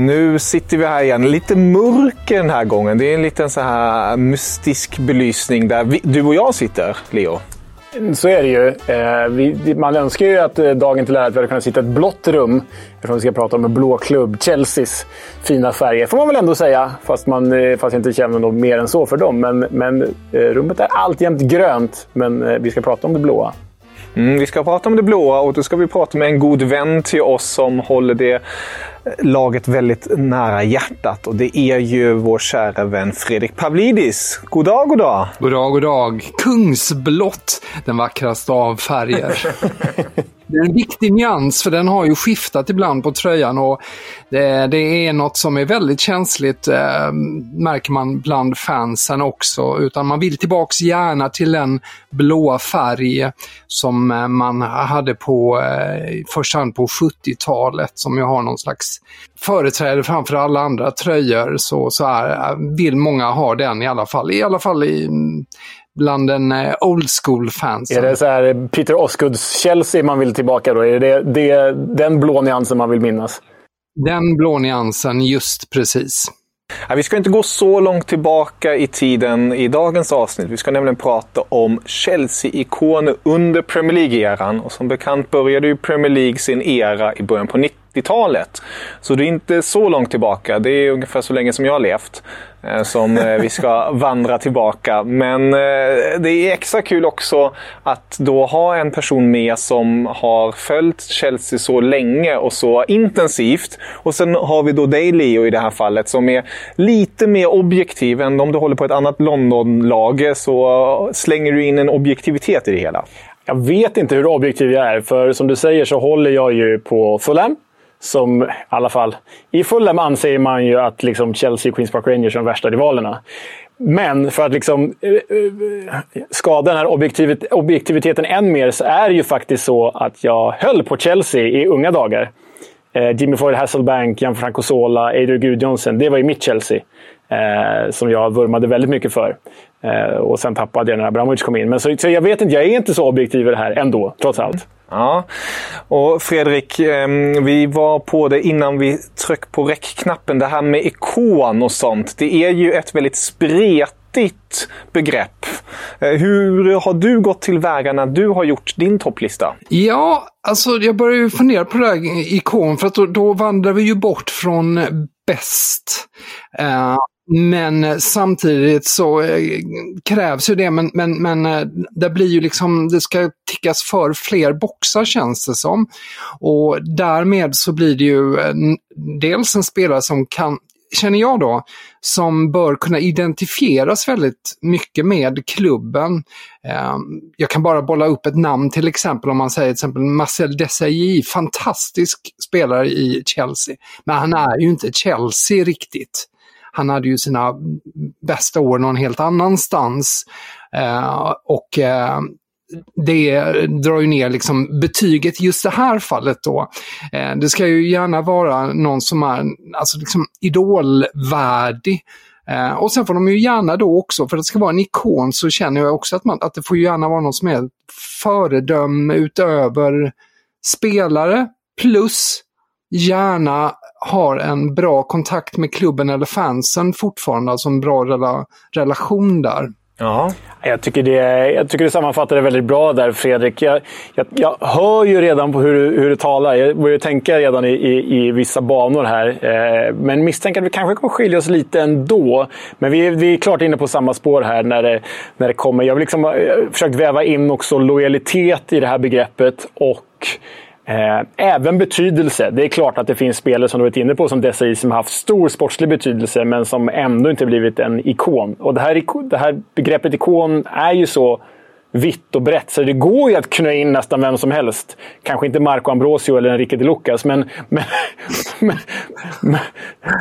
Nu sitter vi här igen. Lite mörker den här gången. Det är en liten så här mystisk belysning där vi, du och jag sitter, Leo. Så är det ju. Eh, vi, man önskar ju att eh, dagen till ära att vi hade kunnat sitta i ett blått rum. Eftersom vi ska prata om en blå klubb. Chelseas fina färger, får man väl ändå säga. Fast, man, eh, fast inte känner något mer än så för dem. Men, men eh, rummet är alltjämt grönt. Men vi ska prata om det blåa. Mm, vi ska prata om det blåa och då ska vi prata med en god vän till oss som håller det laget väldigt nära hjärtat. Och det är ju vår kära vän Fredrik Pavlidis. God dag, god dag! God dag, god dag. Kungsblått, den vackraste av färger. Det är en viktig nyans för den har ju skiftat ibland på tröjan och det, det är något som är väldigt känsligt eh, märker man bland fansen också. Utan man vill tillbaks gärna till den blåa färg som eh, man hade på eh, i första hand på 70-talet som ju har någon slags företräde framför alla andra tröjor så, så är, vill många ha den i alla fall. I alla fall i, bland den eh, old school-fansen. Är det så här Peter Osgoods Chelsea man vill tillbaka då? Är det, det den blå nyansen man vill minnas? Den blå nyansen, just precis. Ja, vi ska inte gå så långt tillbaka i tiden i dagens avsnitt. Vi ska nämligen prata om Chelsea-ikoner under Premier League-eran. Och som bekant började ju Premier League sin era i början på 90-talet. Så det är inte så långt tillbaka. Det är ungefär så länge som jag har levt eh, Eh, som eh, vi ska vandra tillbaka. Men eh, det är extra kul också att då ha en person med som har följt Chelsea så länge och så intensivt. Och sen har vi då dig Leo i det här fallet som är lite mer objektiv än om du håller på ett annat London-lag så slänger du in en objektivitet i det hela. Jag vet inte hur objektiv jag är, för som du säger så håller jag ju på Fulham. Som i alla fall, i Fulham anser man ju att liksom Chelsea och Queens Park Rangers är de värsta rivalerna. Men för att liksom, eh, eh, skada den här objektivit objektiviteten än mer så är det ju faktiskt så att jag höll på Chelsea i unga dagar. Eh, Jimmy Floyd Hasselbank, Gianfranco Sola, Adrian Gudjohnsen. Det var ju mitt Chelsea. Eh, som jag vurmade väldigt mycket för. Eh, och sen tappade jag när Abramovic kom in. Men så, så jag vet inte, jag är inte så objektiv i det här ändå, trots allt. Ja, och Fredrik, ehm, vi var på det innan vi tryckte på räckknappen. Det här med ikon och sånt. Det är ju ett väldigt spretigt begrepp. Eh, Hur har du gått tillväga när du har gjort din topplista? Ja, alltså jag börjar ju fundera på det här ikon, för att då, då vandrar vi ju bort från bäst. Eh, men eh, samtidigt så eh, krävs ju det, men, men, men eh, det blir ju liksom, det ska tickas för fler boxar känns det som. Och därmed så blir det ju dels en spelare som kan känner jag då, som bör kunna identifieras väldigt mycket med klubben. Jag kan bara bolla upp ett namn till exempel om man säger till exempel Marcel Desailly, fantastisk spelare i Chelsea. Men han är ju inte Chelsea riktigt. Han hade ju sina bästa år någon helt annanstans. Eh, och eh, det drar ju ner liksom betyget just det här fallet då. Eh, det ska ju gärna vara någon som är alltså liksom idolvärdig. Eh, och sen får de ju gärna då också, för att det ska vara en ikon, så känner jag också att, man, att det får gärna vara någon som är föredöme utöver spelare. Plus gärna har en bra kontakt med klubben eller fansen fortfarande, alltså en bra rela relation där. Ja. Jag tycker, det, jag tycker det sammanfattar det väldigt bra där, Fredrik. Jag, jag, jag hör ju redan på hur, hur du talar. Jag börjar tänka redan i, i, i vissa banor här. Eh, men misstänker att vi kanske kommer skilja oss lite ändå. Men vi, vi är klart inne på samma spår här när det, när det kommer. Jag har liksom eh, försökt väva in också lojalitet i det här begreppet och Eh, även betydelse. Det är klart att det finns spelare som du varit inne på som Desai som har haft stor sportslig betydelse men som ändå inte blivit en ikon. Och det här, det här begreppet ikon är ju så vitt och brett. Så det går ju att knö in nästan vem som helst. Kanske inte Marco Ambrosio eller Enrique de Lucas, men... men, men, men,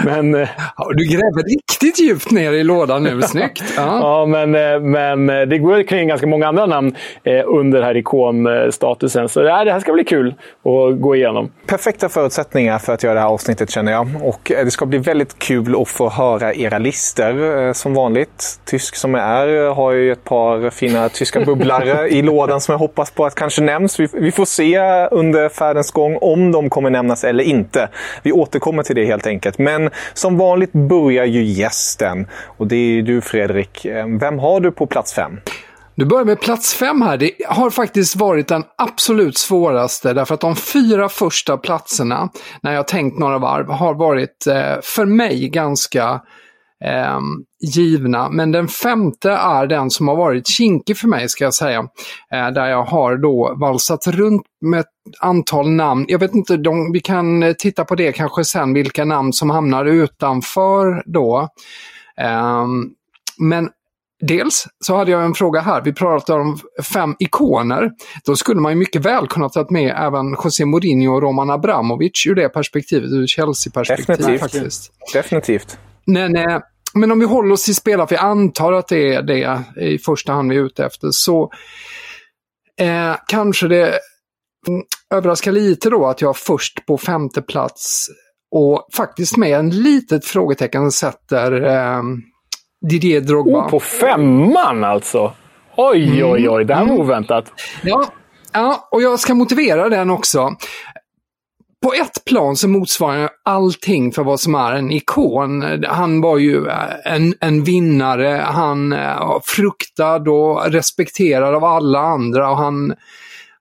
men eh, du gräver riktigt djupt ner i lådan nu. Snyggt! Ja, ja men, eh, men eh, det går att knö in ganska många andra namn under här ikonstatusen. Så det här ska bli kul att gå igenom. Perfekta förutsättningar för att göra det här avsnittet känner jag. Och det ska bli väldigt kul att få höra era listor som vanligt. Tysk som jag är har ju ett par fina tyska bubblor bubblare eh, i lådan som jag hoppas på att kanske nämns. Vi, vi, får se under färdens gång om de kommer nämnas eller inte. Vi återkommer till det helt enkelt. Men som vanligt börjar ju gästen. Och det är ju du Fredrik. Ehm, vem har du på plats fem? Du börjar med plats fem här. Det har faktiskt varit den absolut svåraste därför att de fyra första platserna, när jag tänkt några varv, har varit eh, för mig ganska eh, givna. Men den femte är den som har varit kinkig för mig ska jag säga. Eh, där jag har då valsat runt med ett antal namn. Jag vet inte, de, vi kan titta på det kanske sen, vilka namn som hamnar utanför då. Eh, men Dels så hade jag en fråga här, vi pratade om fem ikoner. Då skulle man ju mycket väl kunna ta med även José Mourinho och Roman Abramovic ur det perspektivet, ur Chelsea-perspektiv Definitivt. faktiskt. Definitivt. Men, eh, men om vi håller oss till spelare, för jag antar att det är det i första hand vi är ute efter, så eh, kanske det överraskar lite då att jag först på femte plats och faktiskt med en litet frågetecken sätter eh, Didier Drogba. Oh, på femman alltså? Oj, oj, oj, det här var mm. oväntat. Ja, ja, och jag ska motivera den också på ett plan så motsvarar allting för vad som är en ikon. Han var ju eh, en, en vinnare, han var eh, fruktad och respekterad av alla andra och han,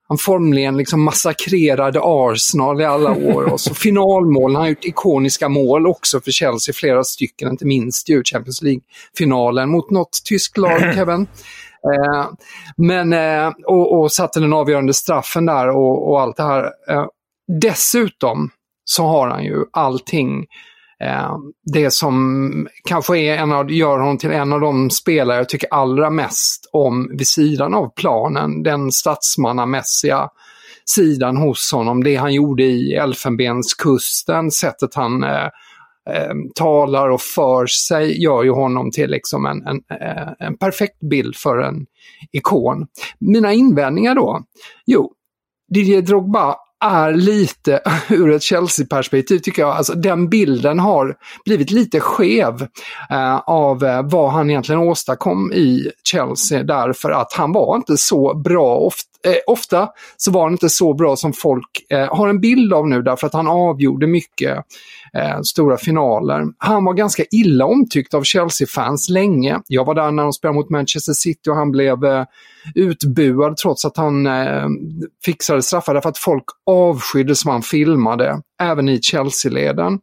han formligen liksom massakrerade Arsenal i alla år. Och så finalmål, han har gjort ikoniska mål också för Chelsea, flera stycken, inte minst ju Champions League-finalen mot något tyskt lag, Kevin. Eh, men, eh, och, och satte den avgörande straffen där och, och allt det här. Eh, Dessutom så har han ju allting eh, det som kanske är en av, gör honom till en av de spelare jag tycker allra mest om vid sidan av planen. Den statsmannamässiga sidan hos honom. Det han gjorde i Elfenbenskusten, sättet han eh, eh, talar och för sig gör ju honom till liksom en, en, eh, en perfekt bild för en ikon. Mina invändningar då? Jo, Didier Drogba är lite, ur ett Chelsea-perspektiv tycker jag, alltså den bilden har blivit lite skev eh, av eh, vad han egentligen åstadkom i Chelsea därför att han var inte så bra ofta. Eh, ofta så var han inte så bra som folk eh, har en bild av nu därför att han avgjorde mycket eh, stora finaler. Han var ganska illa omtyckt av Chelsea-fans länge. Jag var där när de spelade mot Manchester City och han blev eh, utbuad trots att han eh, fixade straffar därför att folk avskydde som han filmade, även i Chelsea-leden.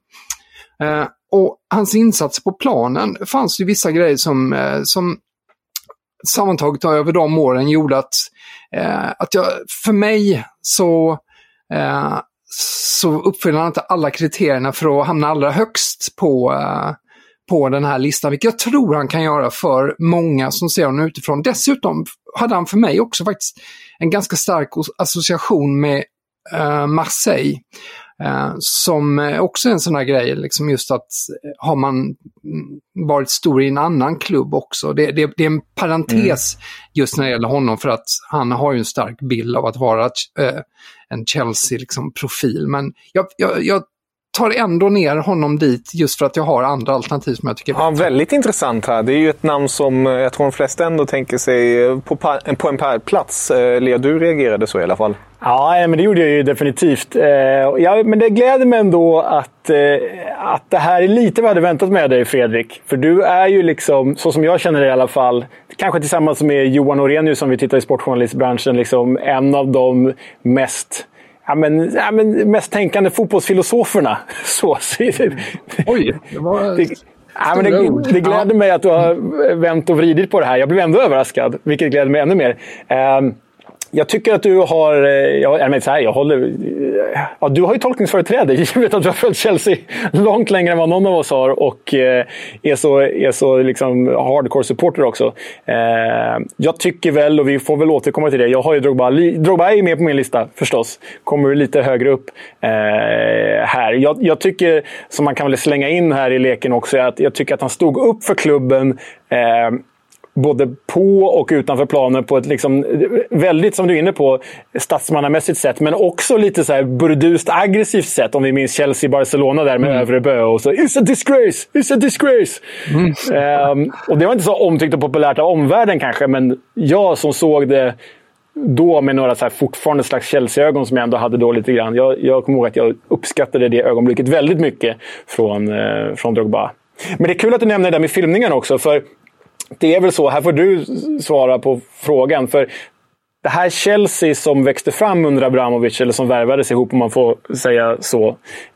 Eh, och hans insats på planen fanns ju vissa grejer som, eh, som sammantaget över de åren gjorde att, eh, att jag, för mig så, eh, så uppfyller han inte alla kriterierna för att hamna allra högst på, eh, på den här listan, vilket jag tror han kan göra för många som ser honom utifrån. Dessutom hade han för mig också faktiskt en ganska stark association med eh, Marseille. Uh, som också är en sån här grej, liksom just att har man varit stor i en annan klubb också. Det, det, det är en parentes mm. just när det gäller honom för att han har ju en stark bild av att vara uh, en Chelsea-profil. Liksom, Men jag, jag, jag tar ändå ner honom dit just för att jag har andra alternativ som jag tycker är bättre. Ja, väldigt intressant här. Det är ju ett namn som jag tror de flesta ändå tänker sig på, på en pärlplats. Lea, du reagerade så i alla fall. Ja, men det gjorde jag ju definitivt. Ja, men det gläder mig ändå att, att det här är lite vad jag hade väntat med dig, Fredrik. För du är ju liksom, så som jag känner dig i alla fall, kanske tillsammans med Johan Orenius som vi tittar i sportjournalistbranschen, liksom en av de mest ja, men, ja, men mest tänkande fotbollsfilosoferna. Så. Oj, det var... Det, ja, men det, det gläder mig att du har vänt och vridit på det här. Jag blev ändå överraskad, vilket gläder mig ännu mer. Um, jag tycker att du har... Eh, jag, men så här, jag håller, eh, ja, du har ju tolkningsföreträde. givet att du har följt Chelsea långt längre än vad någon av oss har och eh, är så, är så liksom hardcore supporter också. Eh, jag tycker väl, och vi får väl återkomma till det, jag har ju Drogba. Drogba är med på min lista förstås. Kommer lite högre upp eh, här. Jag, jag, tycker, som man kan väl slänga in här i leken också, att jag tycker att han stod upp för klubben eh, både på och utanför planen på ett liksom, väldigt, som du är inne på, statsmannamässigt sätt. Men också lite så här burdust aggressivt sätt. Om vi minns Chelsea-Barcelona där med mm. övre bö och så “It's a disgrace! It's a disgrace!” mm. um, Och det var inte så omtyckt och populärt av omvärlden kanske, men jag som såg det då med några så här fortfarande slags Chelsea-ögon som jag ändå hade då lite grann. Jag, jag kommer ihåg att jag uppskattade det ögonblicket väldigt mycket från, eh, från Drogba. Men det är kul att du nämner det där med filmningen också. För det är väl så, här får du svara på frågan. För det här Chelsea som växte fram under Abramovic, eller som värvades ihop om man får säga så.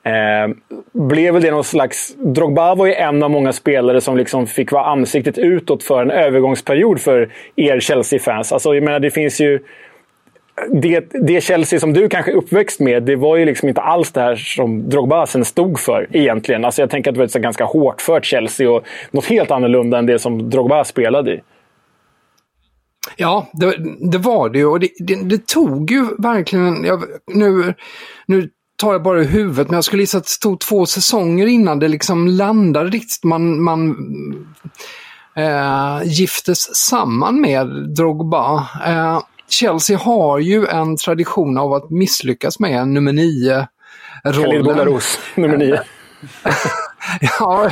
Eh, blev väl det någon slags... Drogba var ju en av många spelare som liksom fick vara ansiktet utåt för en övergångsperiod för er Chelsea-fans. Alltså, jag menar, det finns ju det, det Chelsea som du kanske är uppväxt med, det var ju liksom inte alls det här som Drogba sen stod för egentligen. Alltså jag tänker att det var ett ganska hårtfört Chelsea och något helt annorlunda än det som Drogba spelade i. Ja, det, det var det ju. Och det, det, det, tog ju verkligen... Jag, nu, nu tar jag bara i huvudet, men jag skulle gissa att det tog två säsonger innan det liksom landade riktigt. Man, man äh, giftes samman med Drogba. Äh, Chelsea har ju en tradition av att misslyckas med nummer nio rollen. Khalid nummer nio. ja,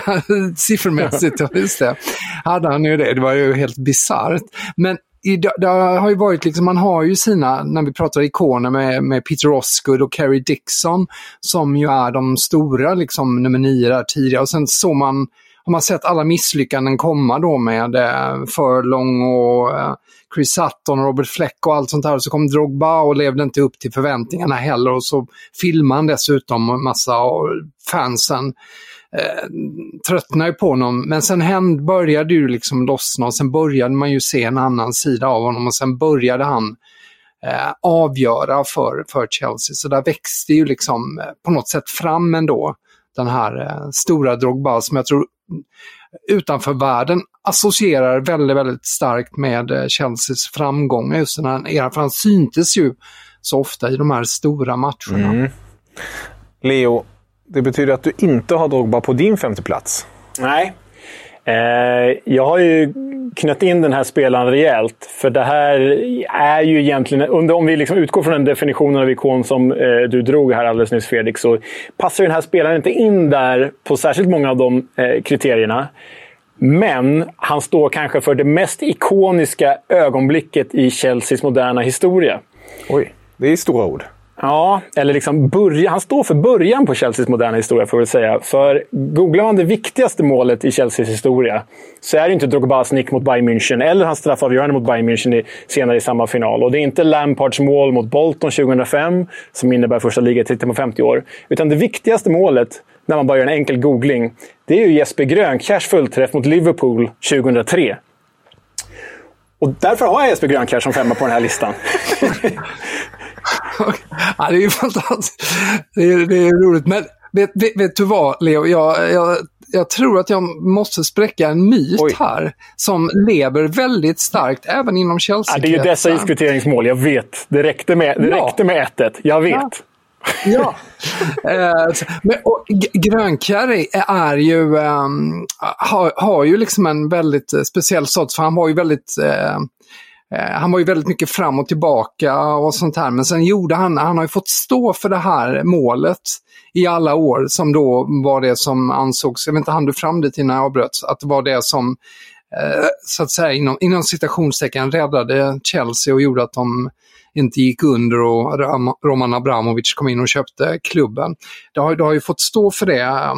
siffermässigt, just det. Hade han ju det. Det var ju helt bisarrt. Men det har ju varit liksom, man har ju sina, när vi pratar ikoner med, med Peter Osgood och Kerry Dixon, som ju är de stora liksom nummer nio där tidigare. Och sen såg man, har man sett alla misslyckanden komma då med eh, Furlong och eh, Chris Sutton och Robert Fleck och allt sånt där. Så kom Drogba och levde inte upp till förväntningarna heller och så filmade han dessutom massa fansen eh, tröttnade på honom. Men sen hände, började ju liksom lossna och sen började man ju se en annan sida av honom och sen började han eh, avgöra för, för Chelsea. Så där växte ju liksom eh, på något sätt fram ändå den här eh, stora Drogba som jag tror utanför världen associerar väldigt, väldigt starkt med eh, Chelseas framgångar just den här eran. För han syntes ju så ofta i de här stora matcherna. Mm. Leo, det betyder att du inte har Drogba på din femte plats. Nej. Eh, jag har ju knött in den här spelaren rejält. För det här är ju egentligen, om vi liksom utgår från den definitionen av ikon som eh, du drog här alldeles nyss Fredrik, så passar den här spelaren inte in där på särskilt många av de eh, kriterierna. Men han står kanske för det mest ikoniska ögonblicket i Chelseas moderna historia. Oj, det är stora ord. Ja, eller liksom börja, han står för början på Chelseas moderna historia får jag väl säga. För googlar man det viktigaste målet i Chelseas historia så är det inte Drogbas nick mot Bayern München eller hans straffavgörande mot Bayern München i, senare i samma final. Och det är inte Lampards mål mot Bolton 2005 som innebär första ligatiteln på 50 år. Utan det viktigaste målet när man bara gör en enkel googling, det är ju Jesper Grönkjärs fullträff mot Liverpool 2003. Och därför har jag Jesper Grönkjär som femma på den här listan. ja, det är ju fantastiskt. Det är, det är roligt. Men vet, vet, vet, du vad, Leo? Jag, jag, jag tror att jag måste spräcka en myt Oj. här som lever väldigt starkt även inom chelsea ja, Det är ju dessa iskvitteringsmål, jag vet. Det räckte med, det ja. räckte med 1 jag vet. Ja. ja. Eh, men, Grönkärr är ju, um, har, har ju liksom en väldigt eh, speciell sorts, för han var ju väldigt uh, Eh, han var ju väldigt mycket fram och tillbaka och sånt här. Men sen gjorde han, han har ju fått stå för det här målet i alla år som då var det som ansågs, jag vet inte, han du fram dit innan jag avbröt, att det var det som eh, så att säga inom, inom citationstecken räddade Chelsea och gjorde att de inte gick under och Roman Abramovic kom in och köpte klubben. Det har, det har ju fått stå för det eh,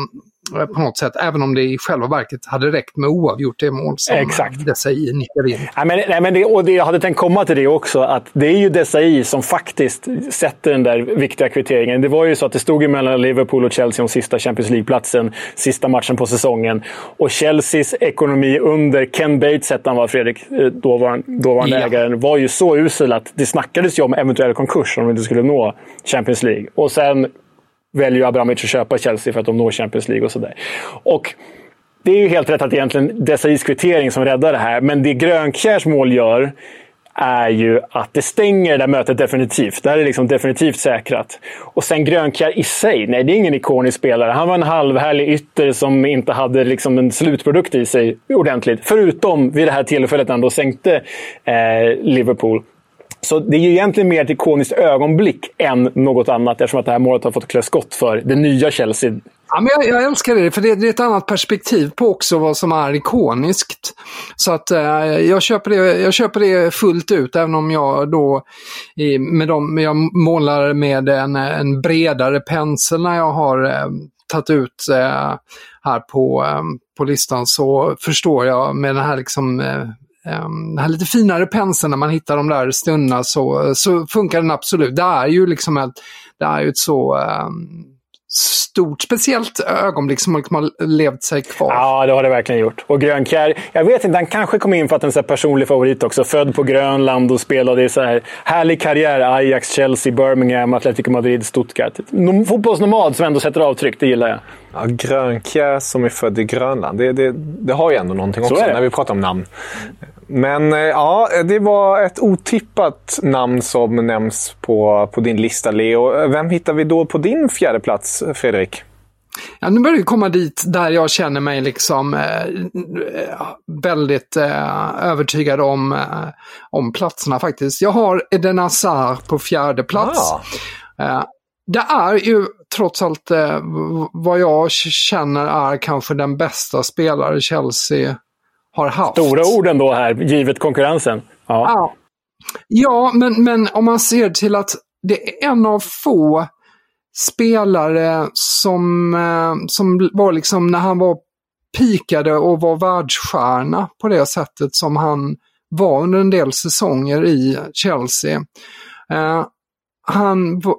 på något sätt, även om det i själva verket hade räckt med oavgjort det mål som Exakt. Desai nickar in. Nej, men, nej, men det, och det, jag hade tänkt komma till det också, att det är ju Desai som faktiskt sätter den där viktiga kvitteringen. Det var ju så att det stod mellan Liverpool och Chelsea om sista Champions League-platsen, sista matchen på säsongen. Och Chelseas ekonomi under Ken Bates, hette han var, Fredrik, eh, dåvarande, dåvarande ja. ägaren, var ju så usel att det snackades ju om eventuell konkurs om de inte skulle nå Champions League. Och sen väljer Abramovic att köpa Chelsea för att de når Champions League och sådär. Och det är ju helt rätt att egentligen Desais kvittering som räddar det här, men det Grönkjärs mål gör är ju att det stänger det där mötet definitivt. Det här är liksom definitivt säkrat. Och sen Grönkjär i sig, nej det är ingen ikonisk spelare. Han var en halvhärlig ytter som inte hade liksom en slutprodukt i sig ordentligt. Förutom vid det här tillfället när han då sänkte eh, Liverpool. Så det är ju egentligen mer ett ikoniskt ögonblick än något annat eftersom att det här målet har fått klä skott för det nya Chelsea. Ja, men jag, jag älskar det, för det, det, är ett annat perspektiv på också vad som är ikoniskt. Så att eh, jag, köper det, jag köper det fullt ut, även om jag då i, med dem, jag målar med en, en bredare pensel när jag har eh, tagit ut eh, här på, eh, på listan så förstår jag med den här liksom eh, um, den här lite finare penseln när man hittar de där stunna så, så funkar den absolut. Det är ju liksom ett, det är ju ett så um, stort, speciellt ögonblick som liksom har levt sig kvar. Ja, det har det verkligen gjort. Och Grönkär, jag vet inte, han kanske kom in för att han är en personlig favorit också. Född på Grönland och spelade i så här härlig karriär. Ajax, Chelsea, Birmingham, Atletico Madrid, Stuttgart. Fotbollsnomad som ändå sätter avtryck, det gillar jag. Ja, Grönkär som är född i Grönland, det, det, det har ju ändå någonting också när vi pratar om namn. Men eh, ja, det var ett otippat namn som nämns på, på din lista, Leo. Vem hittar vi då på din fjärde plats, Fredrik? Ja, nu börjar vi komma dit där jag känner mig liksom eh, väldigt eh, övertygad om, eh, om platserna faktiskt. Jag har Eden Hazard på fjärde plats. Ah. Eh, det är ju trots allt eh, vad jag känner är kanske den bästa spelare Chelsea har haft. Stora orden då här, givet konkurrensen. Ja, ja. ja men, men om man ser till att det är en av få spelare som, eh, som var liksom när han var pikade och var världsstjärna på det sättet som han var under en del säsonger i Chelsea. Eh, han var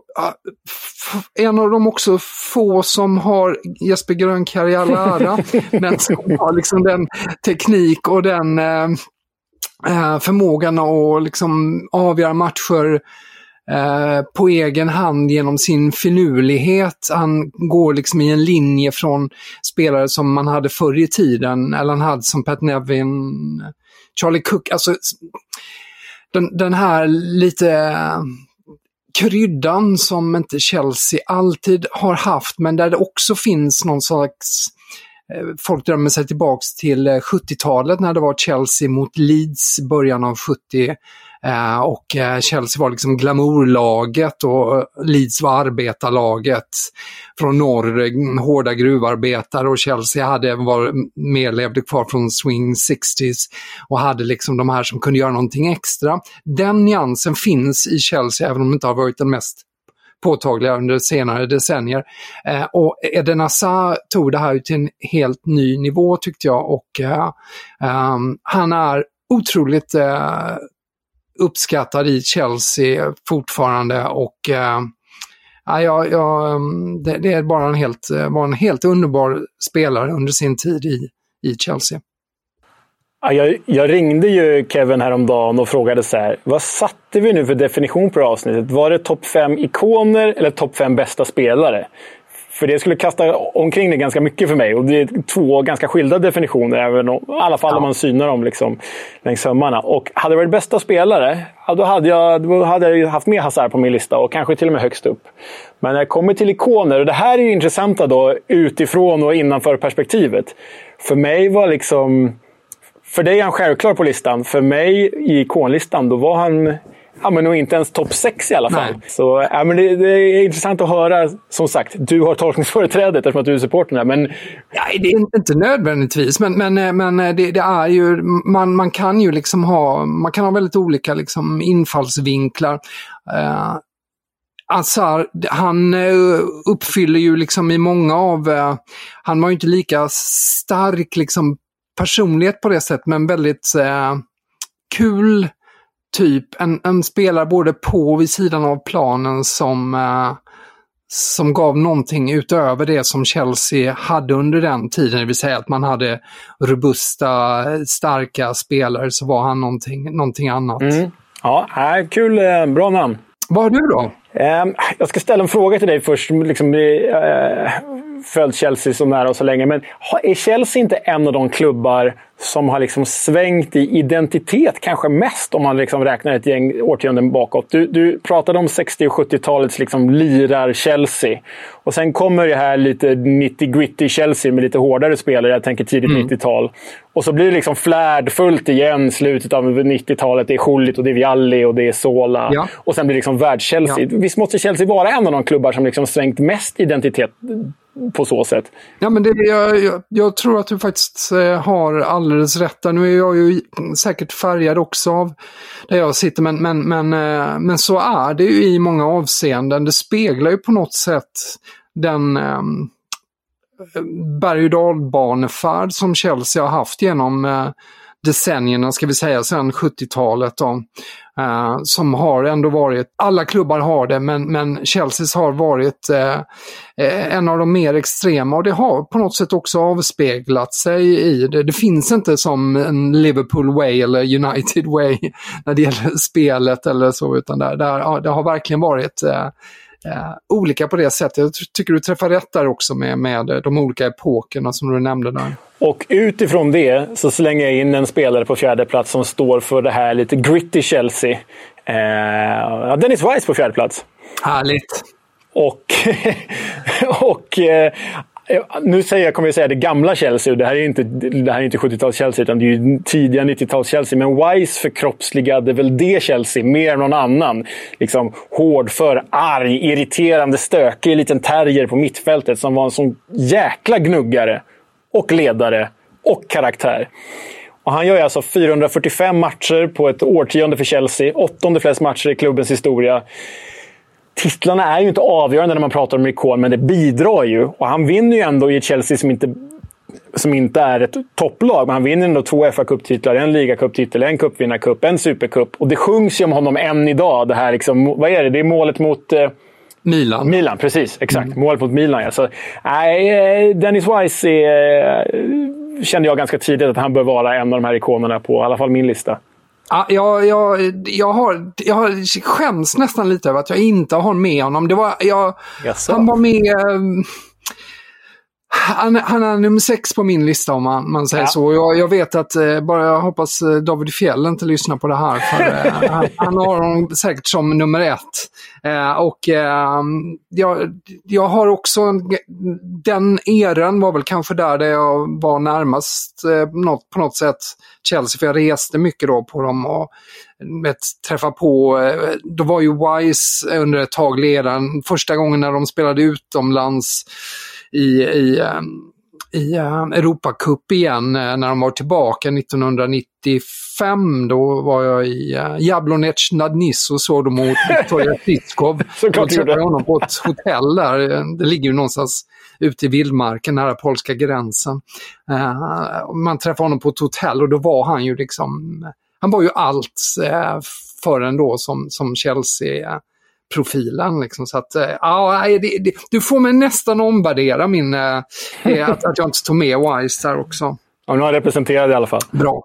en av de också få som har Jesper Grönkär i all ära, men som har liksom den teknik och den eh, eh, förmågan att liksom avgöra matcher eh, på egen hand genom sin finurlighet. Han går liksom i en linje från spelare som man hade förr i tiden, eller han hade som Pat Nevin, Charlie Cook, alltså den, den här lite kryddan som inte Chelsea alltid har haft, men där det också finns någon slags eh, Folk drömmer sig tillbaks till eh, 70-talet när det var Chelsea mot Leeds början av 70 Eh, och eh, Chelsea var liksom glamourlaget och eh, Leeds var arbetarlaget från norr, mm, hårda gruvarbetare och Chelsea hade var mer levde kvar från swing 60s och hade liksom de här som kunde göra någonting extra. Den nyansen finns i Chelsea även om det inte har varit den mest påtagliga under senare decennier. Eh, och Eden Hazard tog det här till en helt ny nivå tyckte jag och eh, um, han är otroligt eh, uppskattad i Chelsea fortfarande och eh, ja, ja, det, det, är bara en helt, eh, var en helt underbar spelare under sin tid i, i Chelsea. Ja, jag, jag, ringde ju Kevin häromdagen och frågade så här. Vad satte vi nu för definition på det här avsnittet? Var det topp fem ikoner eller topp fem bästa spelare? För det skulle kasta omkring det ganska mycket för mig. Och det är två ganska skilda definitioner, även om, i alla fall ja. om man synar dem liksom, längs sömmarna. Och hade det varit bästa spelare, ja, då, hade jag, då hade jag haft med Hazard på min lista och kanske till och med högst upp. Men när det kommer till ikoner, och det här är ju intressanta då utifrån och innanför perspektivet. För mig var liksom... För dig är han självklar på listan. För mig i ikonlistan, då var han ja, men nog inte ens topp 6 i alla fall. Nej. Så ja, men det, det, är intressant att höra. Som sagt, du har tolkningsföreträdet eftersom att du är supporten Men... Ja, det är inte nödvändigtvis, men, men, men det, det, är ju... Man, man kan ju liksom ha, man kan ha väldigt olika liksom infallsvinklar. Uh, Azar, han uppfyller ju liksom i många av... Uh, han var ju inte lika stark liksom personlighet på det sättet, men väldigt uh, kul typ en, en spelare både på och vid sidan av planen som, eh, som gav någonting utöver det som Chelsea hade under den tiden. Det vill säga att man hade robusta, starka spelare så var han någonting, någonting annat. Mm. Ja, kul. Eh, bra namn. Vad har du då? Ehm, jag ska ställa en fråga till dig först. Liksom, äh, följt Chelsea så nära och så länge. Men är Chelsea inte en av de klubbar som har liksom svängt i identitet kanske mest om man liksom räknar ett gäng årtionden bakåt? Du, du pratade om 60 och 70-talets liksom lirar-Chelsea. Och sen kommer det här lite 90-gritty Chelsea med lite hårdare spelare. Jag tänker tidigt mm. 90-tal. Och så blir det liksom flärdfullt igen slutet av 90-talet. Det är Schullit och det är Vialli och det är Sola. Ja. Och sen blir det liksom världs-Chelsea. Ja. Visst måste Chelsea vara en av de klubbar som liksom svängt mest identitet på så sätt. Ja, men det, jag, jag, jag tror att du faktiskt eh, har alldeles rätt där. Nu är jag ju säkert färgad också av där jag sitter, men, men, men, eh, men så är det ju i många avseenden. Det speglar ju på något sätt den eh, berg och dalbanefärd som Chelsea har haft genom eh, decennierna, ska vi säga, sedan 70-talet. Då, eh, som har ändå varit, alla klubbar har det, men, men Chelseas har varit eh, eh, en av de mer extrema och det har på något sätt också avspeglat sig i det. Det finns inte som en Liverpool way eller United way när det gäller spelet eller så, utan där, där, det har verkligen varit eh, eh, olika på det sättet. Jag tycker du träffar rätt där också med, med de olika epokerna som du nämnde där. Och utifrån det så slänger jag in en spelare på fjärde plats som står för det här lite gritty Chelsea. Eh, Dennis Weiss på fjärde plats. Härligt! Och, och eh, nu säger jag, kommer jag säga det gamla Chelsea och det här är inte, inte 70-tals Chelsea utan det är ju tidiga 90-tals Chelsea. Men Wise förkroppsligade väl det Chelsea mer än någon annan. Liksom hårdför, arg, irriterande, stökig liten terrier på mittfältet som var en sån jäkla gnuggare och ledare och karaktär. Och han gör ju alltså 445 matcher på ett årtionde för Chelsea. Åttonde flest matcher i klubbens historia. Titlarna är ju inte avgörande när man pratar om ikon, men det bidrar ju. Och han vinner ju ändå i ett Chelsea som inte, som inte är ett topplag. Men han vinner ändå två fa Cup-titlar, en ligacuptitel, en cupvinnarcup, en supercup. Och det sjungs ju om honom än idag. Det här liksom, vad är det? Det är målet mot... Eh, Milan. Milan, precis. Exakt. Mm. Målet mot Milan, ja. Så, nej, eh, Dennis Wise är, eh, kände jag ganska tidigt att han bör vara en av de här ikonerna på i alla fall min lista. Ja, jag, jag, jag, har, jag har skäms nästan lite över att jag inte har med honom. Det var, jag, han var med... Eh, han, han är nummer sex på min lista om man, man säger ja. så. Jag, jag, vet att, eh, bara jag hoppas eh, David Fjell inte lyssnar på det här. För, eh, han, han, har honom säkert som nummer ett. Eh, och eh, jag, jag har också, den eran var väl kanske där, där jag var närmast eh, något, på något sätt Chelsea. För jag reste mycket då på dem och vet, på, eh, då var ju Wise under ett tag ledaren. Första gången när de spelade utomlands i, i, ehm, i uh, Europacup igen uh, när de var tillbaka 1995. Då var jag i uh, Jablonec Nadnis och såg dem mot Viktoria Zyskov. Såklart du träffade honom på ett hotell där. Det ligger ju någonstans ute i vildmarken nära polska gränsen. Man träffade honom på ett hotell och då var han ju liksom, han var ju allt för en då som, som Chelsea profilen. Liksom. Så att, eh, ja, det, det, du får mig nästan omvärdera min, äh, att, att jag inte tog med Wise där också. Ja, nu har han representerat i alla fall. Bra.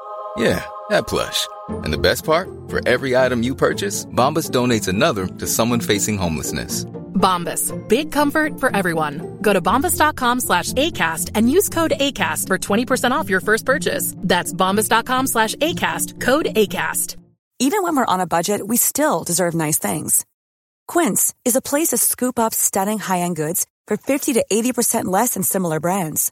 Yeah, that plush. And the best part? For every item you purchase, Bombas donates another to someone facing homelessness. Bombas. Big comfort for everyone. Go to bombas.com slash ACAST and use code ACAST for 20% off your first purchase. That's bombas.com slash ACAST. Code ACAST. Even when we're on a budget, we still deserve nice things. Quince is a place to scoop up stunning high-end goods for 50 to 80% less than similar brands.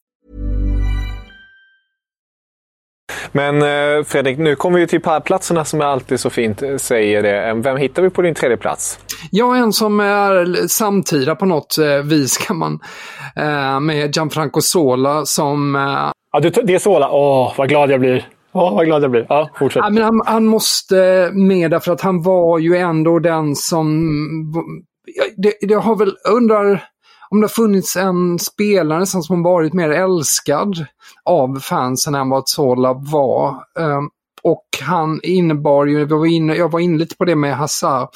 Men eh, Fredrik, nu kommer vi till pallplatserna som jag alltid så fint eh, säger det. Vem hittar vi på din tredje plats? Ja, en som är samtida på något eh, vis kan man. Eh, med Gianfranco Sola som... Eh, Ja, du, det är Sola. Åh, vad glad jag blir. Åh, vad glad jag blir. Ja, fortsätt. Ja, men han, han måste med därför att han var ju ändå den som... Ja, Det, det har väl, undrar om det har funnits en spelare som har varit mer älskad av fansen än vad Zola var. Ehm, och han innebar ju, jag var inne, jag var inne lite på det med Hazard,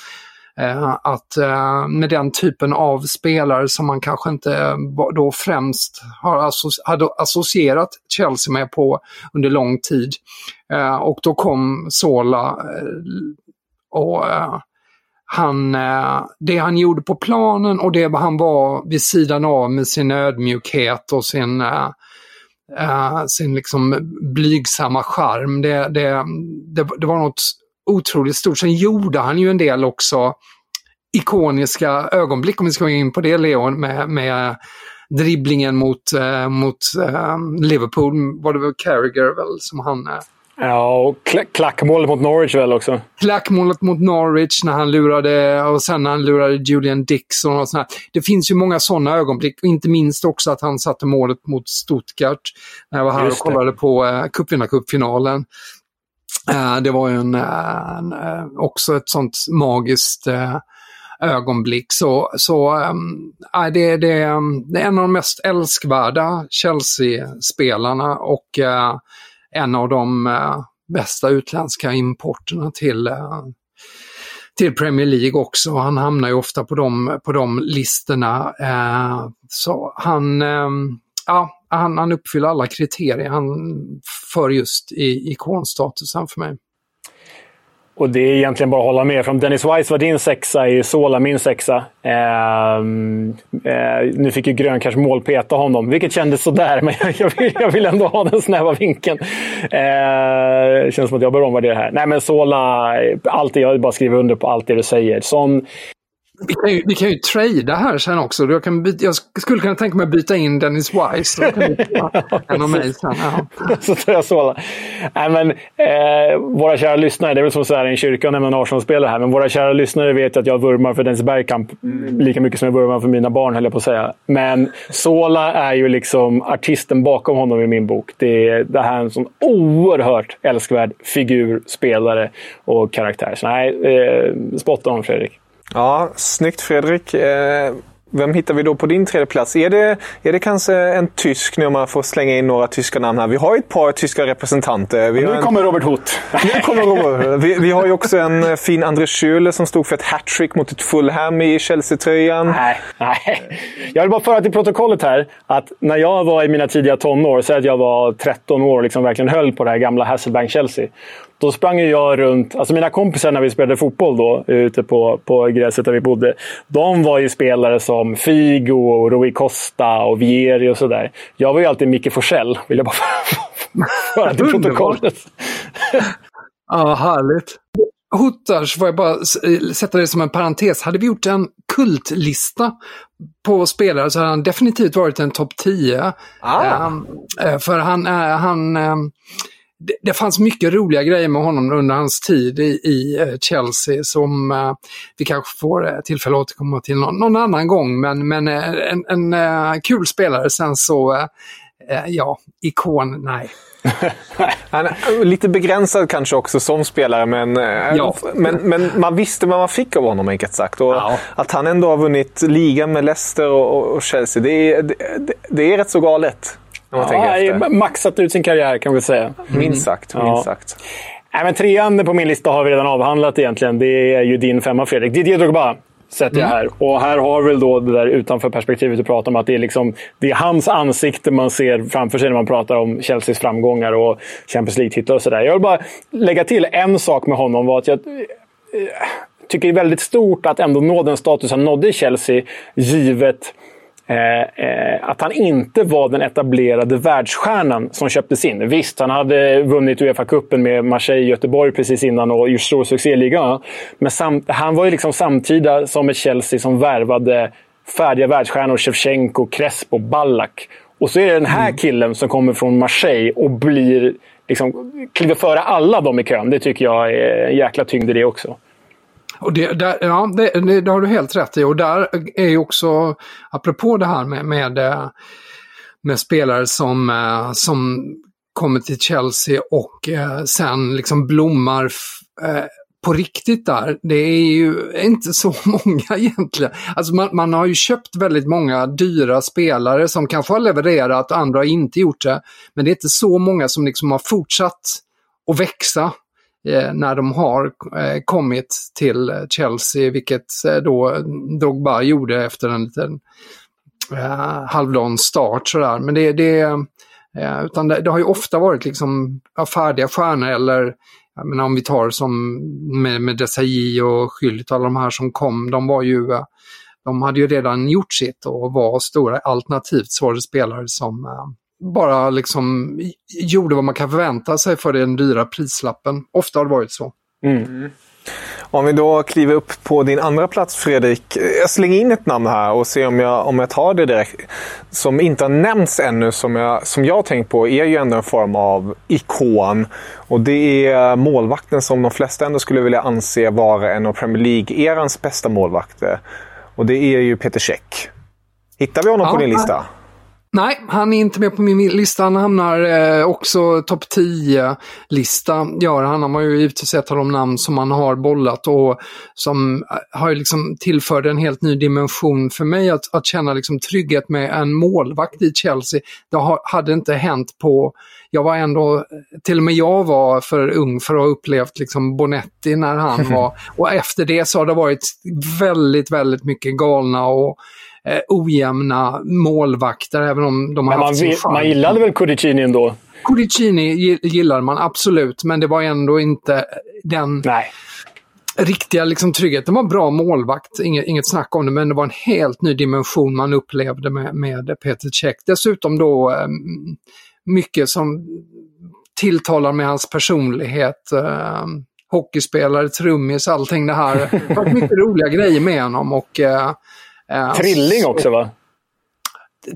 eh, att eh, med den typen av spelare som man kanske inte eh, då främst har hade associerat Chelsea med på under lång tid. Och då kom Sola och han, det han gjorde på planen och det han var vid sidan av med sin ödmjukhet och sin, eh, sin liksom blygsamma charm. Det, det, det, det var något otroligt stort. Sen gjorde han ju en del också ikoniska ögonblick, om vi ska gå in på det Leon, med, med dribblingen mot, eh, mot eh, Liverpool. Var det väl Carragher väl som han... Eh, Ja, och kla- klackmålet mot Norwich väl också. klackmålet mot Norwich när han lurade och sen när han lurade Julian Dixon och sådär. Det finns ju många sådana ögonblick. och Inte minst också att han satte målet mot Stuttgart när jag var här och kollade på eh, cupvinnarcupfinalen. Eh, det var ju en, en, eh, också ett sånt magiskt eh, ögonblick. Så, så ehm, nej, det, det, det är en av de mest älskvärda Chelsea-spelarna och eh, en av de eh, bästa utländska importerna till, eh, till Premier League också. Han hamnar ju ofta på de, på de listorna. Eh, så han, eh, ja, han, han uppfyller alla kriterier han, för just i, ikonstatusen för mig. Och det är egentligen bara att hålla med. För om Dennis Wise var din sexa är ju Sola min sexa. Eh, eh, nu fick ju Grön kanske målpeta honom, vilket kändes sådär. Men jag vill, jag vill ändå ha den snäva vinkeln. Eh, känns som att jag bör omvärdera det här. Nej, men Sola, allt det, jag bara skriver under på allt det du säger. Sån, vi kan ju, vi kan ju trada här sen också. Jag, kan byta, jag skulle kunna tänka mig att byta in Dennis Wise. Då kan en av mig sen. Ja. så tar jag. Nej, men, eh, våra kära lyssnare, det är väl som så här i en kyrka att nämna en Arsenal-spelare här, men våra kära lyssnare vet att jag vurmar för Dennis Bergkamp lika mycket som jag vurmar för mina barn, höll jag på att säga. Men Sola är ju liksom artisten bakom honom i min bok. Det är, det här är en sån oerhört älskvärd figur, spelare och karaktär. Så nej, eh, spot on Fredrik. Ja, snyggt Fredrik. Eh, vem hittar vi då på din tredje plats? Är det, är det kanske en tysk nu om man får slänga in några tyska namn här? Vi har ju ett par tyska representanter. Nu en- kommer Robert Hoth. Nu kommer Robert. Vi, vi har ju också en eh, fin André Schürrle som stod för ett hattrick mot ett Fulham i Chelsea-tröjan. Nej, nej. Jag vill bara föra till protokollet här att när jag var i mina tidiga tonår, så att jag var 13 år och liksom verkligen höll på det här gamla Hasselbank-Chelsea. Då sprang jag runt, alltså mina kompisar när vi spelade fotboll då, ute på, på gräset där vi bodde. De var ju spelare som Figo, och Rui Costa och Vieri och sådär. Jag var ju alltid Micke Forsell, vill jag bara föra till protokollet. ja, härligt. Hooters, får jag bara sätta det som en parentes. Hade vi gjort en kultlista på spelare så hade han definitivt varit en topp 10. Ah. Um, för han, uh, han um, det, det, fanns mycket roliga grejer med honom under hans tid i, i uh, Chelsea som uh, vi kanske får uh, tillfälle att återkomma till någon, någon annan gång. Men, men en, en kul spelare. Sen så, ja, ikon, nej. Han är lite begränsad kanske också som spelare, men, eh, ja. men, men man visste vad man fick av honom enkelt sagt. Och ja. Att han ändå har vunnit ligan med Leicester och, och Chelsea, det är, det, det, är rätt så galet. Man ja, efter. maxat ut sin karriär kan vi säga. Mm. Minst sagt. Minst sagt. Nej, men trean på min lista har vi redan avhandlat egentligen. Det är ju din femma Fredrik. Didier Drogba sätter jag mm. här. Och här har vi då det där utanför perspektivet du pratar om att det är, liksom, det är hans ansikte man ser framför sig när man pratar om Chelseas framgångar och Champions League-titlar och sådär. Jag vill bara lägga till en sak med honom. var att jag eh, tycker det är väldigt stort att ändå nå den status han nådde i Chelsea givet att han inte var den etablerade världsstjärnan som köptes in. Visst, han hade vunnit Uefa-cupen med Marseille Göteborg precis innan och gjort stor succé i ligan. Men han var ju liksom samtida som ett Chelsea som värvade färdiga världsstjärnor. Shevchenko, Crespo, Ballack. Och så är det den här mm. killen som kommer från Marseille och blir liksom, kliver före alla dem i kön. Det tycker jag är en jäkla tyngd i det också. Och det, där, ja, det, det, det, har du helt rätt i. Och där är ju också, apropå det här med, med, eh, med spelare som, eh, som kommer till Chelsea och eh, sen liksom blommar på riktigt där, det är ju inte så många egentligen. Alltså man, man, har ju köpt väldigt många dyra spelare som kanske har levererat och andra har inte gjort det. Men det är inte så många som liksom har fortsatt att växa Eh, när de har eh, kommit till eh, Chelsea, vilket eh, då Drogba gjorde efter en liten eh, halvdan start sådär. Men det, det, eh, utan det, det, har ju ofta varit liksom färdiga stjärnor eller men om vi tar som med, med Desailly och Schüldt, alla de här som kom, de var ju eh, de hade ju redan gjort sitt och var stora alternativt svåra spelare som bara liksom gjorde vad man kan förvänta sig för den dyra prislappen. Ofta har det varit så. Mm. Om vi då kliver upp på din andra plats Fredrik. Jag slänger in ett namn här och ser om jag, om jag tar det direkt. Som inte har nämnts ännu, som jag, som jag har tänkt på, är ju ändå en form av ikon. Och det är målvakten som de flesta ändå skulle vilja anse vara en av Premier League-erans bästa målvakter. Och det är ju Peter Cech. Hittar vi honom ja, på din lista? Nej, han är inte med på min lista. Han hamnar eh, också topp 10-lista. Gör han. Han har ju givetvis ett av de namn som han har bollat och som eh, har liksom tillfört en helt ny dimension för mig att, att känna liksom trygghet med en målvakt i Chelsea. Det har, hade inte hänt på jag var ändå, till och med jag var för ung för att ha upplevt liksom Bonetti när han var, och efter det så har det varit väldigt, väldigt mycket galna och eh, ojämna målvakter, även om de har men haft man, sin Man gillade väl Cudicini ändå? Cudicini gillade man absolut, men det var ändå inte den Nej. riktiga liksom, tryggheten. Det var en bra målvakt, inget, inget snack om det, men det var en helt ny dimension man upplevde med, med Peter Cech. Dessutom då eh, mycket som tilltalar med hans personlighet. Eh, hockeyspelare, trummis, allting det här. Det har varit mycket roliga grejer med honom och Eh, Trilling också va?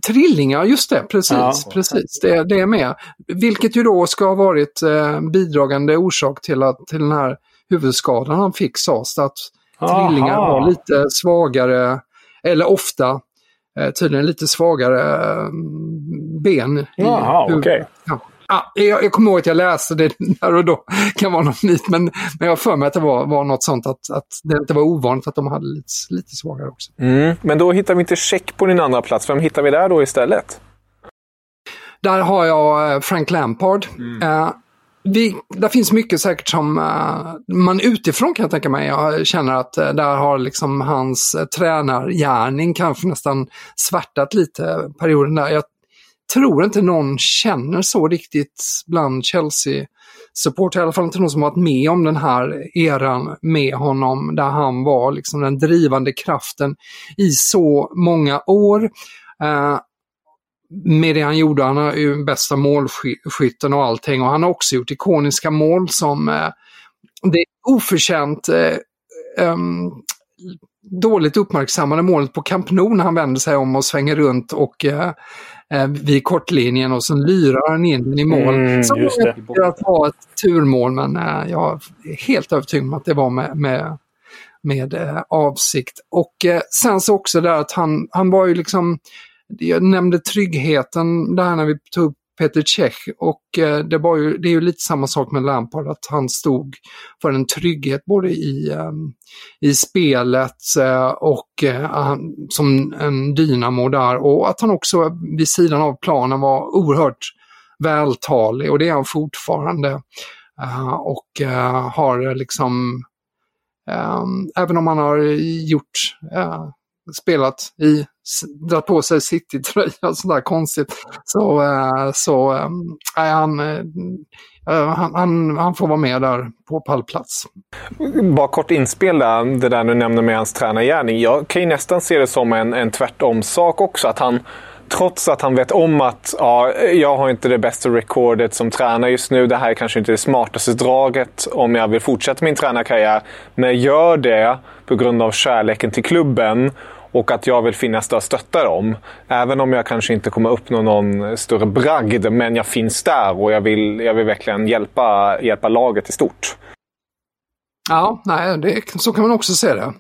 Trillingar, just det, precis. Ja. precis det, det är med. Vilket ju då ska ha varit eh, bidragande orsak till, att, till den här huvudskadan han fick sades att Aha. trillingar har lite svagare, eller ofta eh, tydligen lite svagare eh, ben. Jaha, okej. Okay. Ja. Ah, jag, jag kommer ihåg att jag läste det där och då, kan vara något nytt, men, men jag har för mig att det var, var något sånt att, att det inte var ovanligt att de hade lite, lite svagare också. Mm, men då hittar vi inte check på din andra plats. Vem hittar vi där då istället? Där har jag eh, Frank Lampard. Mm. Uh, vi, där finns mycket säkert som uh, man utifrån kan jag tänka mig jag känner att uh, där har liksom hans uh, tränargärning kanske nästan svärtat lite perioden där. Jag tror inte någon känner så riktigt bland Chelsea support, i alla fall inte någon som varit med om den här eran med honom, där han var liksom den drivande kraften i så många år. Uh, med det han gjorde, han är ju bästa målskytten och allting och han har också gjort ikoniska mål som eh, det är oförtjänt eh, um, dåligt uppmärksammade målet på Camp Nou när han vänder sig om och svänger runt och eh, eh, vid kortlinjen och sen lyrar han in den i mål. Mm, som jag att vara ett turmål men eh, jag är helt övertygad om att det var med, med, med eh, avsikt. Och eh, sen så också där att han, han var ju liksom, jag nämnde tryggheten där när vi tog upp Peter Cech och eh, det, var ju, det är ju lite samma sak med Lampard, att han stod för en trygghet både i, eh, i spelet eh, och som en dynamo där och att han också vid sidan av planen var oerhört vältalig och det är han fortfarande. Och har liksom, även om han har gjort spelat i, dra på sig City-tröja sådär konstigt. Så, äh, så ehm, nej, han, eh, eh, han, han, han, får vara med där på pallplats. Bara kort inspel där, det där du nämnde med hans tränargärning. Jag kan ju nästan se det som en, en tvärtom-sak också. Att han trots att han vet om att ja, jag har inte det bästa rekordet som tränare just nu. Det här är kanske inte det smartaste draget om jag vill fortsätta min tränarkarriär. Men jag gör det på grund av kärleken till klubben och att jag vill finnas där och stötta dem. Även om jag kanske inte kommer uppnå någon större bragd, men jag finns där och jag vill, jag vill verkligen hjälpa, hjälpa laget i stort. Ja, nej, det, så kan man också se det.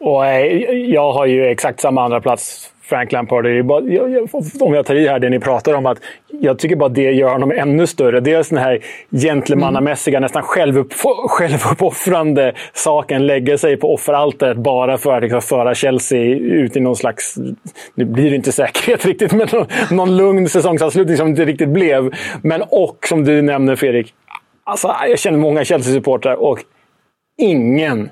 Och eh, jag har ju exakt samma andra plats Frank Lampard. Är bara, om jag tar i här det ni pratar om, att jag tycker bara det gör honom ännu större. Dels den här gentlemannamässiga, mm. nästan självupp, självuppoffrande saken. Lägga sig på offeraltaret bara för att liksom, föra Chelsea ut i någon slags, nu blir det inte säkerhet riktigt, men någon, någon lugn säsongsavslutning som det inte riktigt blev. Men och, som du nämner Fredrik, alltså, jag känner många Chelsea-supportrar och ingen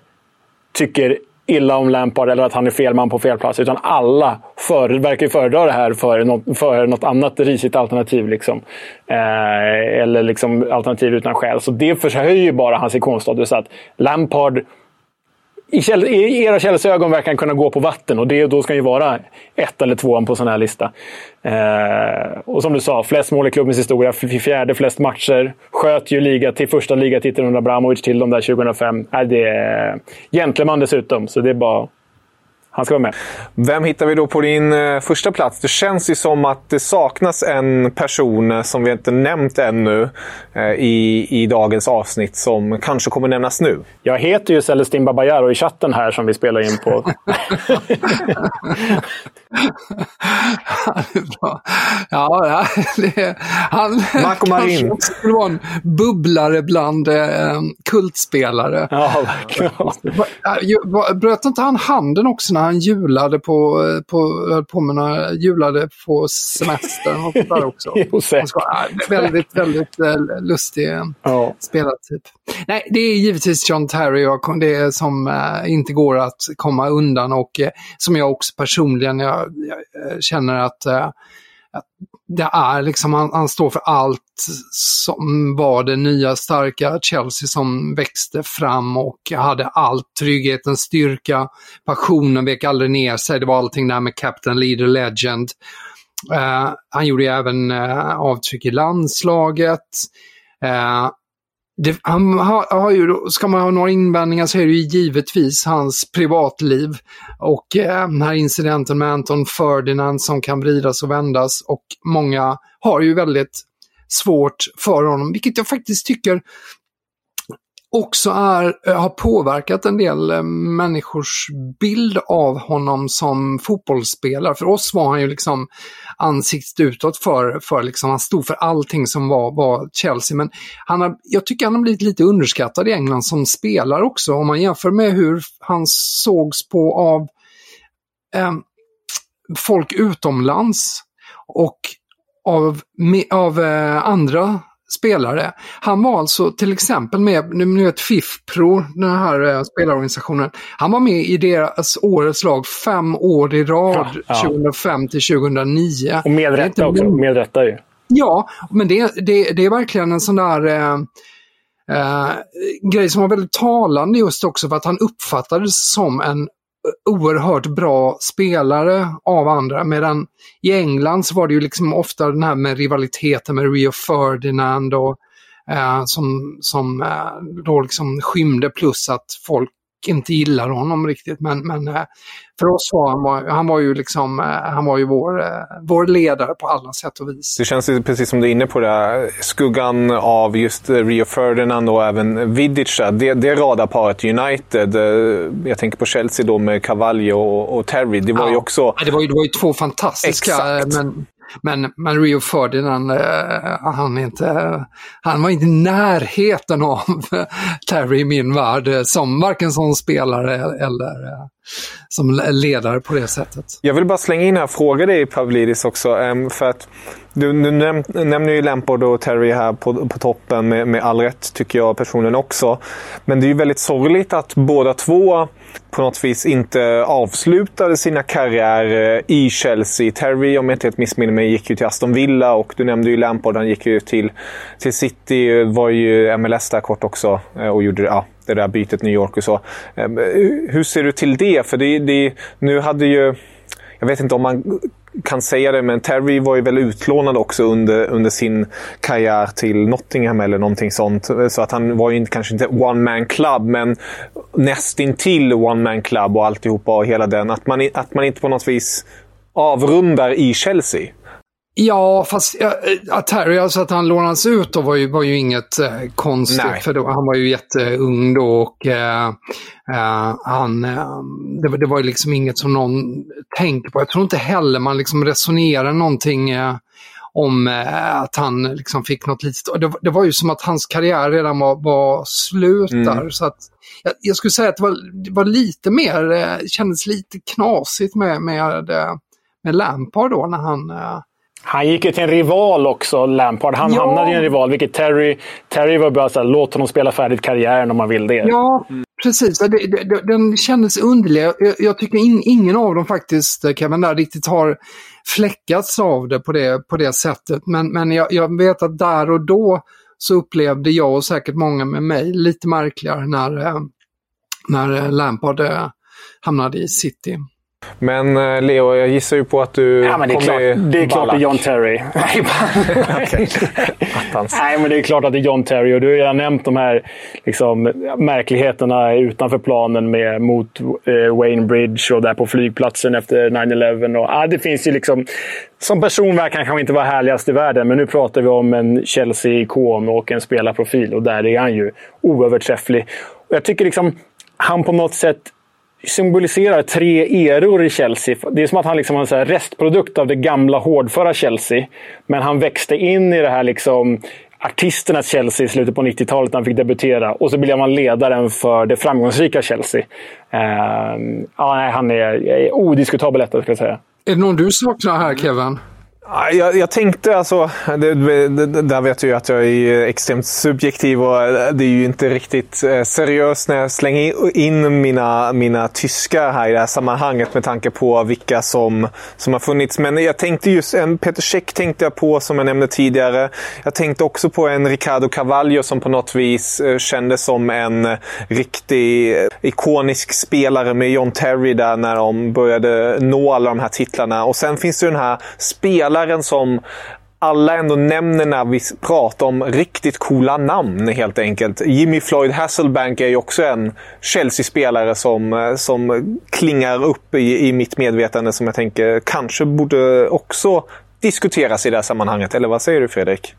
tycker illa om Lampard eller att han är fel man på fel plats. Utan alla för, verkar föredra det här för något, för något annat risigt alternativ. Liksom. Eh, eller liksom alternativ utan skäl. Så det förhöjer ju bara hans ikonstatus. Att Lampard i, käll, i era källors ögon verkar han kunna gå på vatten och det, då ska han ju vara ett eller tvåan på sån här lista. Eh, och som du sa, flest mål i klubbens historia, fjärde flest matcher. Sköt ju liga till första ligatiteln under Abramovic till de där 2005. Äh, det är gentleman dessutom, så det är bara han ska vara med. Vem hittar vi då på din eh, första plats? Det känns ju som att det saknas en person eh, som vi inte nämnt ännu eh, i, i dagens avsnitt som kanske kommer nämnas nu. Jag heter ju Celestin Babayaro i chatten här som vi spelar in på. ja, det, han Marco Marin. skulle vara en bubblare bland eh, kultspelare. Ja, verkligen. Bröt inte han handen också när han julade på, på, på med några, julade på semestern och där också. ska, väldigt, väldigt äh, lustig ja. spelartyp. Nej, det är givetvis John Terry och det som äh, inte går att komma undan och äh, som jag också personligen jag, jag känner att det är liksom, han, han, står för allt som var det nya starka Chelsea som växte fram och hade allt. Tryggheten, styrka, passionen vek aldrig ner sig. Det var allting där med Captain, Leader, Legend. Uh, han gjorde även uh, avtryck i landslaget. Uh, det, han har, har ju, ska man ha några invändningar så är det ju givetvis hans privatliv och eh, den här incidenten med Anton Ferdinand som kan vridas och vändas och många har ju väldigt svårt för honom, vilket jag faktiskt tycker också är, eh, har påverkat en del eh, människors bild av honom som fotbollsspelare. För oss var han ju liksom ansiktet utåt för, för liksom, han stod för allting som var, var Chelsea. Men han har, jag tycker han har blivit lite underskattad i England som spelare också. Om man jämför med hur han sågs på av eh, folk utomlands och av, av eh, andra spelare. Han var alltså till exempel med, nu vet FIFPro, den här eh, spelarorganisationen, han var med i deras årets lag fem år i rad, Ja, ja. 2005 till 2009. Och med rätta också. Med rätta ju. Ja, men det, det, det är verkligen en sån där eh, eh, grej som var väldigt talande just också för att han uppfattades som en oerhört bra spelare av andra. Medan i England så var det ju liksom ofta den här med rivaliteten med Rio Ferdinand och eh, som, som eh, då liksom skymde plus att folk inte gillar honom riktigt. Men, men eh, för oss var han, var, han var ju liksom, eh, han var ju vår, eh, vår ledare på alla sätt och vis. Det känns ju precis som du är inne på det, här, skuggan av just Rio Ferdinand och även Vidic. Det, det radarparet United, jag tänker på Chelsea då med Cavallo och, och Terry, det var ju Ja. också... Ja, Det var ju, det var ju två fantastiska, Exakt. men, men, men Rio Ferdinand, eh, han, inte, han var inte i närheten av Terry i min värld, eh, som varken som spelare eller eh, som ledare på det sättet. Jag vill bara slänga in här och fråga dig Pavlidis också. Ehm, för att du, du näm nämner ju Lampard och Terry här på, på toppen med, med all rätt, tycker jag personligen också. Men det är ju väldigt sorgligt att båda två på något vis inte avslutade sina karriärer i Chelsea. Terry, om jag inte helt missminner mig, gick ju till Aston Villa och du nämnde ju Lampard, han gick ju till, till City, var ju MLS där kort också eh, och gjorde ja, det där bytet New York och så. Ehm, hur ser du till det? För det, det, nu hade ju jag vet inte om man kan säga det, men Terry var ju väl utlånad också under, under sin karriär till Nottingham eller någonting sånt. Så att han var ju inte, kanske inte one man club, men nästintill one man club och alltihopa och hela den. Att man, att man inte på något vis avrundar i Chelsea. Ja, fast ja, ja, Terry, alltså att han lånades ut då var ju, var ju inget eh, konstigt. Nej. För då, han var ju jätteung då och eh, eh, han, eh, det, var- det var ju liksom inget som någon tänker på. Jag tror inte heller man liksom resonerar någonting eh, om eh, att han liksom fick något litet... Det, var- det var ju som att hans karriär redan var, var slut där. Så att, jag, jag skulle säga att det var, det var lite mer, eh, kändes lite knasigt med, med, eh, med Lampard då när han... Han gick ju till en rival också, Lampard. Han Ja. hamnade i en rival, vilket Terry... Terry var bara såhär, låt honom spela färdigt karriären om man vill det. Ja, precis. Det, det, den kändes underlig. Jag, jag tycker in, ingen av dem faktiskt, eh, Kevin, där riktigt har fläckats av det på det, på det sättet. Men, men jag, jag vet att där och då så upplevde jag och säkert många med mig lite märkligare när, eh, när eh, Lampard hamnade i City. Men eh, Leo, jag gissar ju på att du Ja, men det är kommer klart det är, klart det är. John Terry. Nej, men det är klart att det är John Terry. Och du har nämnt de här liksom, märkligheterna utanför planen med, mot eh, Wayne Bridge och där på flygplatsen efter 9-11. Och, ah, det finns ju liksom... Som person verkar han kanske inte vara härligast i världen, men nu pratar vi om en Chelsea-ikon och en spelarprofil. Och där är han ju oöverträfflig. Och jag tycker liksom han på något sätt symboliserar tre eror i Chelsea. Det är som att han liksom var en så här restprodukt av det gamla hårdföra Chelsea. Men han växte in i det här liksom artisternas Chelsea i slutet på 90-talet när han fick debutera. Och så blev han ledaren för det framgångsrika Chelsea. Uh, ja, han är, är odiskutabel etta, ska jag säga. Är det någon du saknar här, Kevin? Jag, jag tänkte alltså, det, det, där vet jag ju att jag är extremt subjektiv och det är ju inte riktigt eh, seriöst när jag slänger in mina, mina tyskar här i det här sammanhanget med tanke på vilka som, som har funnits. Men jag tänkte just, en Peter Cech tänkte jag på som jag nämnde tidigare. Jag tänkte också på en Ricardo Cavallo som på något vis eh, kändes som en riktig eh, ikonisk spelare med John Terry där när de började nå alla de här titlarna. Och sen finns det ju den här spelaren som alla ändå nämner när vi pratar om riktigt coola namn helt enkelt. Jimmy Floyd Hasselbank är ju också en Chelsea-spelare som, eh, som klingar upp i, i mitt medvetande som jag tänker kanske borde också diskuteras i det här sammanhanget. Eller vad säger du Fredrik?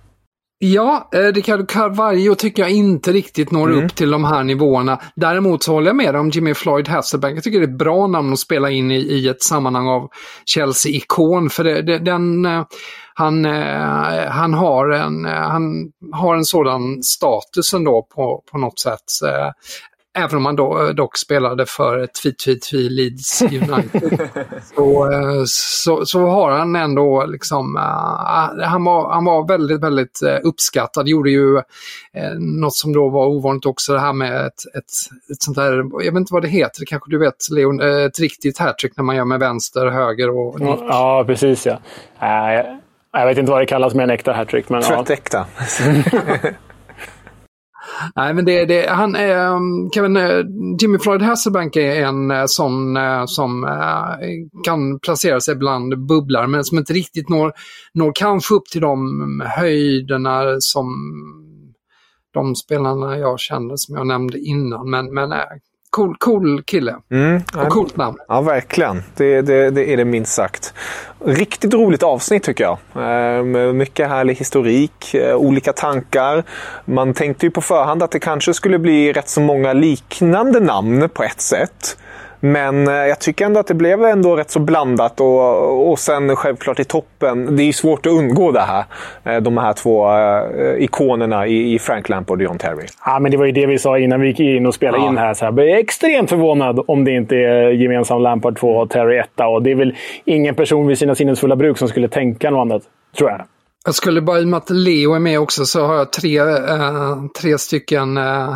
Ja, eh, Ricardo Carvalho tycker jag inte riktigt når upp till de här nivåerna. Däremot så håller jag med om Jimmy Floyd Hasselbank. Jag tycker det är ett bra namn att spela in i, i ett sammanhang av Chelsea-ikon. För det, det, den, eh, han, eh, han, har en, eh, han har en sådan status ändå på, på något sätt. Eh, Även om han då, dock spelade för Tvi Tvi Tvi Leeds United. så, eh, så, så har han ändå liksom, uh, han, var, han var väldigt, väldigt uh, uppskattad. Gjorde ju uh, något som då var ovanligt också, det här med ett, ett, ett sånt där, jag vet inte vad det heter, kanske du vet Leon, ett riktigt hattrick när man gör med vänster, höger och nick. Ja, precis ja. Uh, jag vet inte vad det kallas med en äkta hattrick. Men, Tröttäkta. Ja. Nej, men det, det, han är, um, Kevin, eh, Jimmy Floyd Hasselbank är en eh, sån eh, som kan placera sig bland bubblar men som inte riktigt når, når kanske upp till de höjderna som de spelarna jag känner som jag nämnde innan. Men, men cool, cool kille. Mm, och coolt namn. Ja, verkligen. Det, det, det, är det minst sagt. Riktigt roligt avsnitt tycker jag. Med mycket härlig historik, olika tankar. Man tänkte ju på förhand att det kanske skulle bli rätt så många liknande namn på ett sätt. Men jag tycker ändå att det blev ändå rätt så blandat och, och sen självklart i toppen. Det är svårt att undgå det här. De här två ikonerna i Frank Lampard och John Terry. Ja, men det var ju det vi sa innan vi gick in och spelade ja. in här. Så jag blir extremt förvånad om det inte är gemensam Lampard 2 och Terry 1. Och det är väl ingen person vid sina sinnesfulla bruk som skulle tänka något annat, tror jag. Jag skulle bara, i och med att Leo är med också, så har jag tre, äh, tre stycken äh,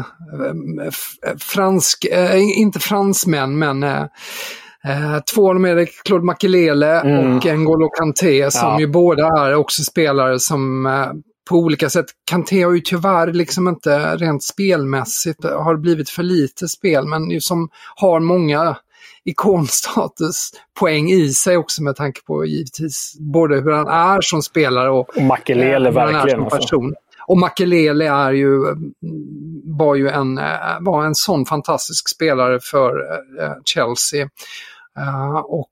fransk, äh, inte fransmän, men två av dem är Claude Makelele mm. och N'Golo Kanté som ja. ju båda är också spelare som på olika sätt. Kanté har ju tyvärr liksom inte rent spelmässigt har blivit för lite spel, men ju som har många ikonstatuspoäng i sig också med tanke på givetvis både hur han är som spelare och, och Makelele eh, verkligen. som person. Alltså. Och Makelele är ju, var ju en, var en sån fantastisk spelare för Chelsea. Uh, och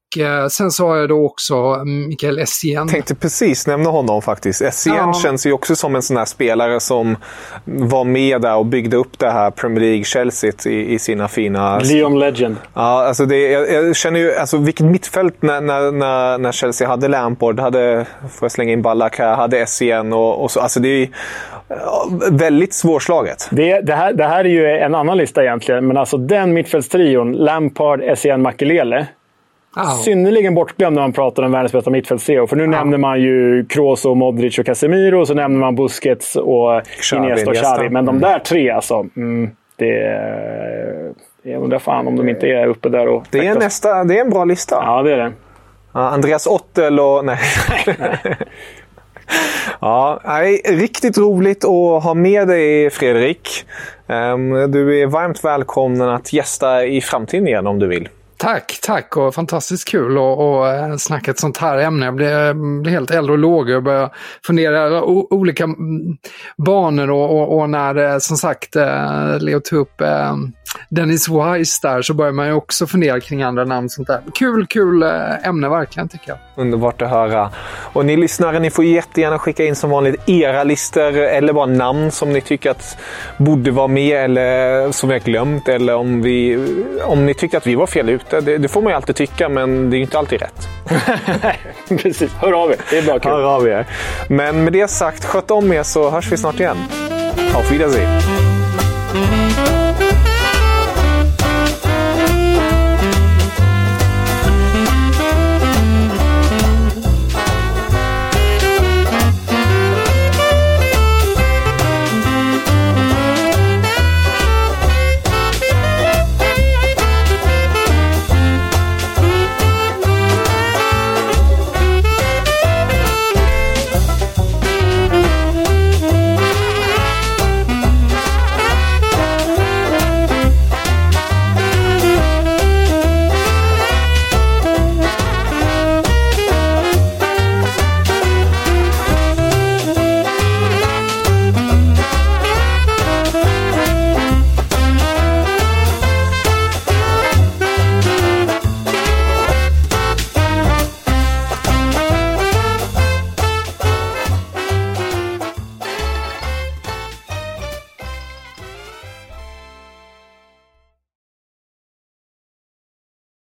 sen så har jag då också Mikael Essien. Tänkte precis nämna honom faktiskt. Essien ja. känns ju också som en sån här spelare som var med där och byggde upp det här Premier League-Chelsea i, i, sina fina... Leon Legend. Ja, alltså det, jag, jag, känner ju, alltså vilket mittfält när, när, när, när Chelsea hade Lampard, hade, får jag slänga in Ballack här, hade Essien och, och så. Alltså det är väldigt svårslaget. Det, det, här, det här är ju en annan lista egentligen, men alltså den mittfältstrion, Lampard, Essien, Makelele. Oh. Synnerligen bortglömd när man pratar om världens bästa mittfältstrio. För nu oh. nämner man ju Kroos, och Modric och Casemiro, och så nämner man Busquets och Xavi, Iniesta och Xavi. Men de där tre alltså. Mm, det, jag undrar fan om de inte är uppe där och... Det är, nästa, det är en bra lista. Ja, det är det. Andreas Ottel och... Nej. Ja, nej, riktigt roligt att ha med dig Fredrik. Ehm, du är varmt välkommen att gästa i framtiden igen om du vill. Tack, tack och fantastiskt kul att och eh, snacka ett sånt här ämne. Jag blir, eh, blir helt eld och lågor och börjar fundera o, olika mm, banor och, och, och, när eh, som sagt Leo tog upp Dennis Wise där så börjar man ju också fundera kring andra namn. Sånt där. Kul, kul ämne verkligen tycker jag. Underbart att höra. Och ni lyssnare, ni får jättegärna skicka in som vanligt era listor eller bara namn som ni tycker att borde vara med eller som vi har glömt. Eller om, vi, om ni tyckte att vi var fel ute. Det, det får man ju alltid tycka, men det är inte alltid rätt. Precis, hör av er. Det är bra kul. Hör av er. Men med det sagt, sköt om er så hörs vi snart igen. Auf Wiedersehen.